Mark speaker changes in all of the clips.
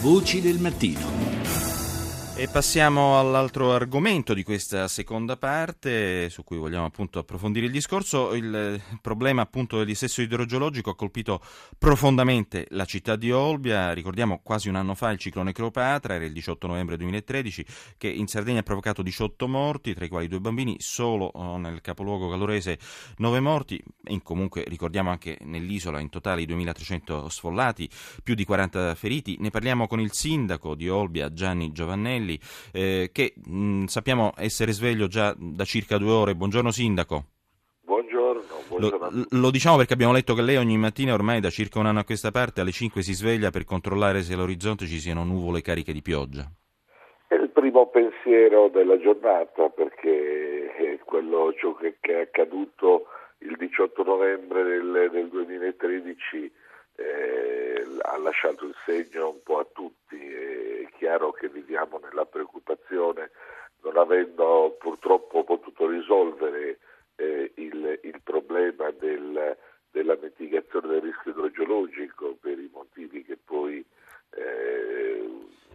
Speaker 1: Voci del mattino.
Speaker 2: E passiamo all'altro argomento di questa seconda parte, su cui vogliamo appunto approfondire il discorso. Il problema appunto del dissesto idrogeologico ha colpito profondamente la città di Olbia. Ricordiamo quasi un anno fa il ciclone Cleopatra, era il 18 novembre 2013, che in Sardegna ha provocato 18 morti, tra i quali due bambini, solo oh, nel capoluogo calorese 9 morti. E comunque ricordiamo anche nell'isola in totale i 2300 sfollati, più di 40 feriti. Ne parliamo con il sindaco di Olbia, Gianni Giovannelli Antonelli, eh, che mh, sappiamo essere sveglio già da circa due ore. Buongiorno Sindaco.
Speaker 3: Buongiorno,
Speaker 2: buongiorno. Lo, lo, diciamo perché abbiamo letto che lei ogni mattina ormai da circa un anno a questa parte alle 5 si sveglia per controllare se all'orizzonte ci siano nuvole cariche di pioggia.
Speaker 3: È il primo pensiero della giornata perché è quello ciò che, che è accaduto il 18 novembre del, del 2013 eh, ha lasciato il segno un po' a chiaro che viviamo nella preoccupazione, non avendo purtroppo potuto risolvere eh, il, il, problema del, della mitigazione del rischio idrogeologico per i motivi che poi eh,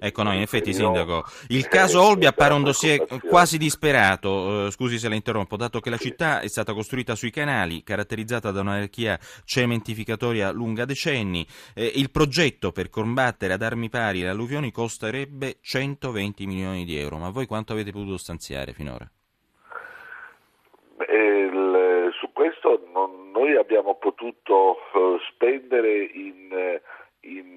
Speaker 2: Ecco, no, in effetti, Sindaco, il caso Olbia appare un dossier quasi disperato, eh, scusi se la interrompo, dato che la città è stata costruita sui canali, caratterizzata da un'anarchia cementificatoria lunga decenni. Eh, il progetto per combattere ad armi pari le alluvioni costerebbe 120 milioni di euro, ma voi quanto avete potuto stanziare finora?
Speaker 3: Su questo non, noi abbiamo potuto spendere in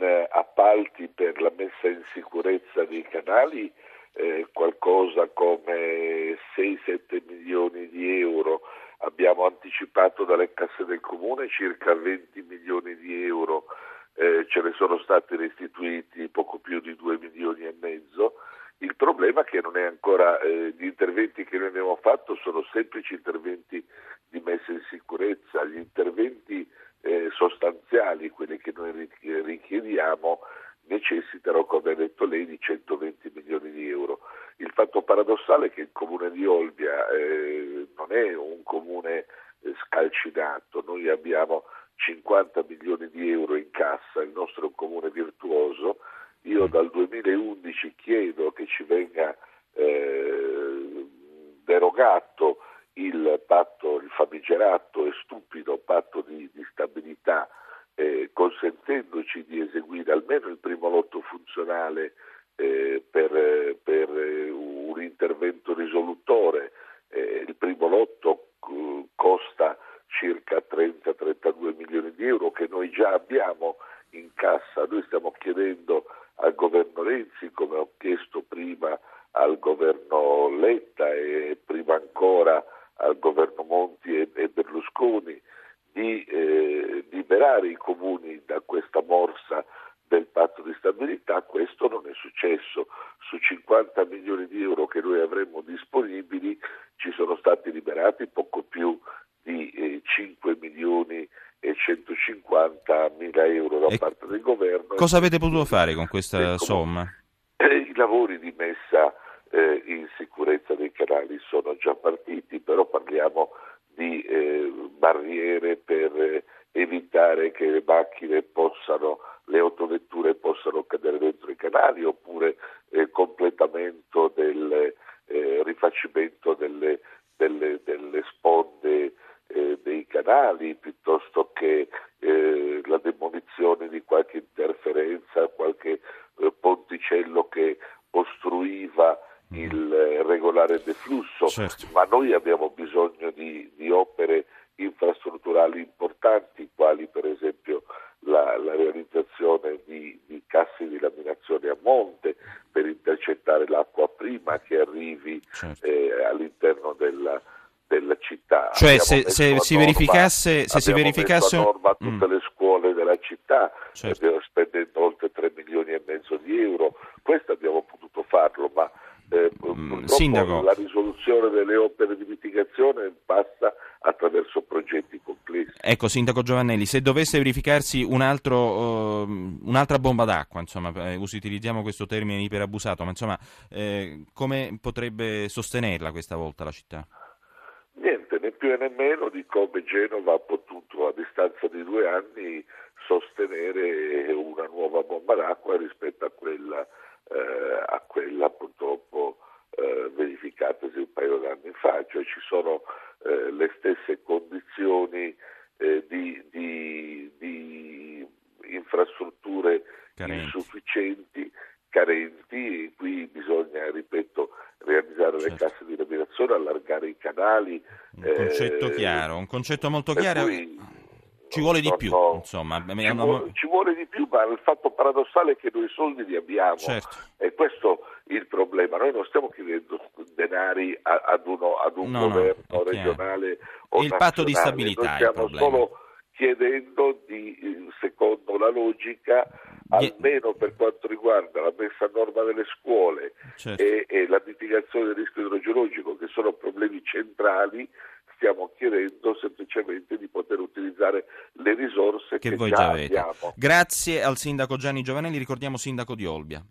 Speaker 3: eh, appalti per la messa in sicurezza dei canali eh, qualcosa come 6-7 milioni di euro, abbiamo anticipato dalle casse del comune circa 20 milioni di euro, eh, ce ne sono stati restituiti poco più di 2 milioni e mezzo. Il problema è che non è ancora, eh, gli interventi che noi abbiamo fatto sono semplici interventi di messa in sicurezza, gli interventi eh, sostanziali, quelli che noi richiediamo, necessitano, come ha detto lei, di 120 milioni di euro. Il fatto paradossale è che il comune di Olbia eh, non è un comune eh, scalcinato, noi abbiamo 50 milioni di euro in cassa, il nostro è un comune virtuoso, io mm. dal 2011 chiedo che ci venga eh, derogato il patto, il famigerato e stupido patto di, di stabilità, eh, consentendoci di eseguire almeno il primo lotto funzionale eh, per, per, un intervento risolutore. Eh, il primo lotto eh, costa circa 30-32 milioni di euro che noi già abbiamo in cassa. Noi stiamo chiedendo al governo Renzi, come ho chiesto prima al governo Letta e prima ancora al governo Monti e, e Berlusconi di eh, liberare i comuni da questa morsa del patto di stabilità, questo non è successo. Su 50 milioni di euro che noi avremmo disponibili ci sono stati liberati poco più di eh, 5 milioni e 150 mila euro da e parte del governo.
Speaker 2: Cosa avete potuto fare con questa somma?
Speaker 3: Eh, I lavori di messa eh, in sicurezza dei canali sono già partiti, però parliamo di eh, barriere per eh, evitare che le macchine possano, le autovetture possano cadere dentro i canali regolare deflusso, certo. ma noi abbiamo bisogno di, di, opere infrastrutturali importanti, quali per esempio la, la realizzazione di, di casse di laminazione a monte per intercettare l'acqua prima che arrivi certo. eh, all'interno della, della città.
Speaker 2: Cioè se, se, si verificasse, se si verificasse...
Speaker 3: norma a tutte mm. le scuole della città, certo. abbiamo spendendo oltre 3 milioni e mezzo di euro, questo abbiamo potuto farlo, ma eh, mm, Sindaco. la risoluzione delle opere di mitigazione passa attraverso progetti complessi.
Speaker 2: Ecco, Sindaco Giovannelli, se dovesse verificarsi un altro, uh, un'altra bomba d'acqua, insomma, eh, utilizziamo questo termine iperabusato, ma insomma, eh, come potrebbe sostenerla questa volta la città?
Speaker 3: Niente, né più né meno di come Genova ha potuto a distanza di due anni sostenere una nuova bomba d'acqua rispetto a quella Certo verificatasi un paio d'anni fa, cioè ci sono eh, le stesse condizioni eh, di, di, di, infrastrutture carenti. insufficienti, carenti, qui bisogna, ripeto, realizzare certo. le casse di liberazione, allargare i canali.
Speaker 2: Un concetto eh, chiaro, un concetto molto chiaro. Cui, ci vuole di più, no. insomma.
Speaker 3: Ci vuole, ci vuole, di più, ma il fatto paradossale è che noi soldi li abbiamo. Certo. E questo il problema. Noi non stiamo chiedendo denari ad, uno, ad un no, governo no, regionale o
Speaker 2: il patto di stabilità.
Speaker 3: Noi stiamo solo chiedendo di, secondo la logica, almeno per quanto riguarda la messa a norma delle scuole certo. e, e la mitigazione del rischio idrogeologico, che sono problemi centrali, stiamo chiedendo semplicemente di poter utilizzare che, che voi già, avete. Abbiamo.
Speaker 2: Grazie al sindaco Gianni Giovanelli, ricordiamo sindaco di Olbia.